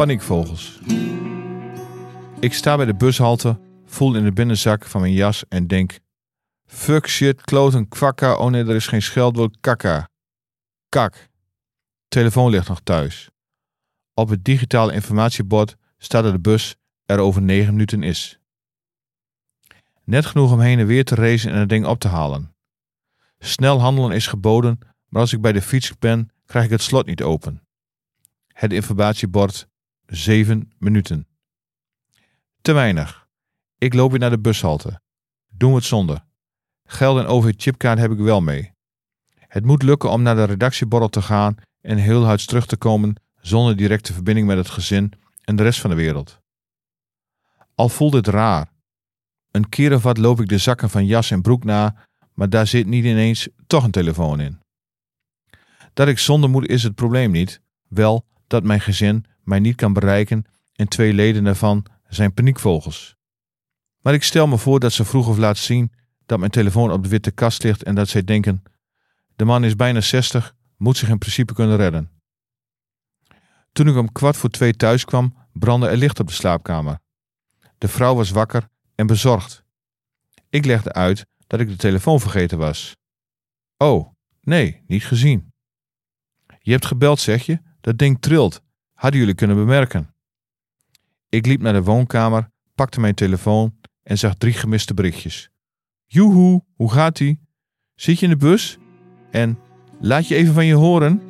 Paniekvogels. Ik sta bij de bushalte, voel in de binnenzak van mijn jas en denk... Fuck shit, kloten, kwakka, oh nee, er is geen scheldwoord, kakka. Kak. Telefoon ligt nog thuis. Op het digitale informatiebord staat dat de bus er over negen minuten is. Net genoeg om heen en weer te racen en het ding op te halen. Snel handelen is geboden, maar als ik bij de fiets ben, krijg ik het slot niet open. Het informatiebord 7 minuten. Te weinig. Ik loop weer naar de bushalte. Doen we het zonder. Geld en OV-chipkaart heb ik wel mee. Het moet lukken om naar de redactieborrel te gaan en heel huids terug te komen zonder directe verbinding met het gezin en de rest van de wereld. Al voelt het raar. Een keer of wat loop ik de zakken van jas en broek na, maar daar zit niet ineens toch een telefoon in. Dat ik zonder moet is het probleem niet, wel dat mijn gezin mij niet kan bereiken en twee leden daarvan zijn paniekvogels. Maar ik stel me voor dat ze vroeg of laat zien dat mijn telefoon op de witte kast ligt en dat zij denken: de man is bijna 60, moet zich in principe kunnen redden. Toen ik om kwart voor twee thuis kwam, brandde er licht op de slaapkamer. De vrouw was wakker en bezorgd. Ik legde uit dat ik de telefoon vergeten was. Oh, nee, niet gezien. Je hebt gebeld, zeg je? Dat ding trilt. Hadden jullie kunnen bemerken. Ik liep naar de woonkamer, pakte mijn telefoon en zag drie gemiste berichtjes. Joehoe, hoe gaat ie? Zit je in de bus? En laat je even van je horen?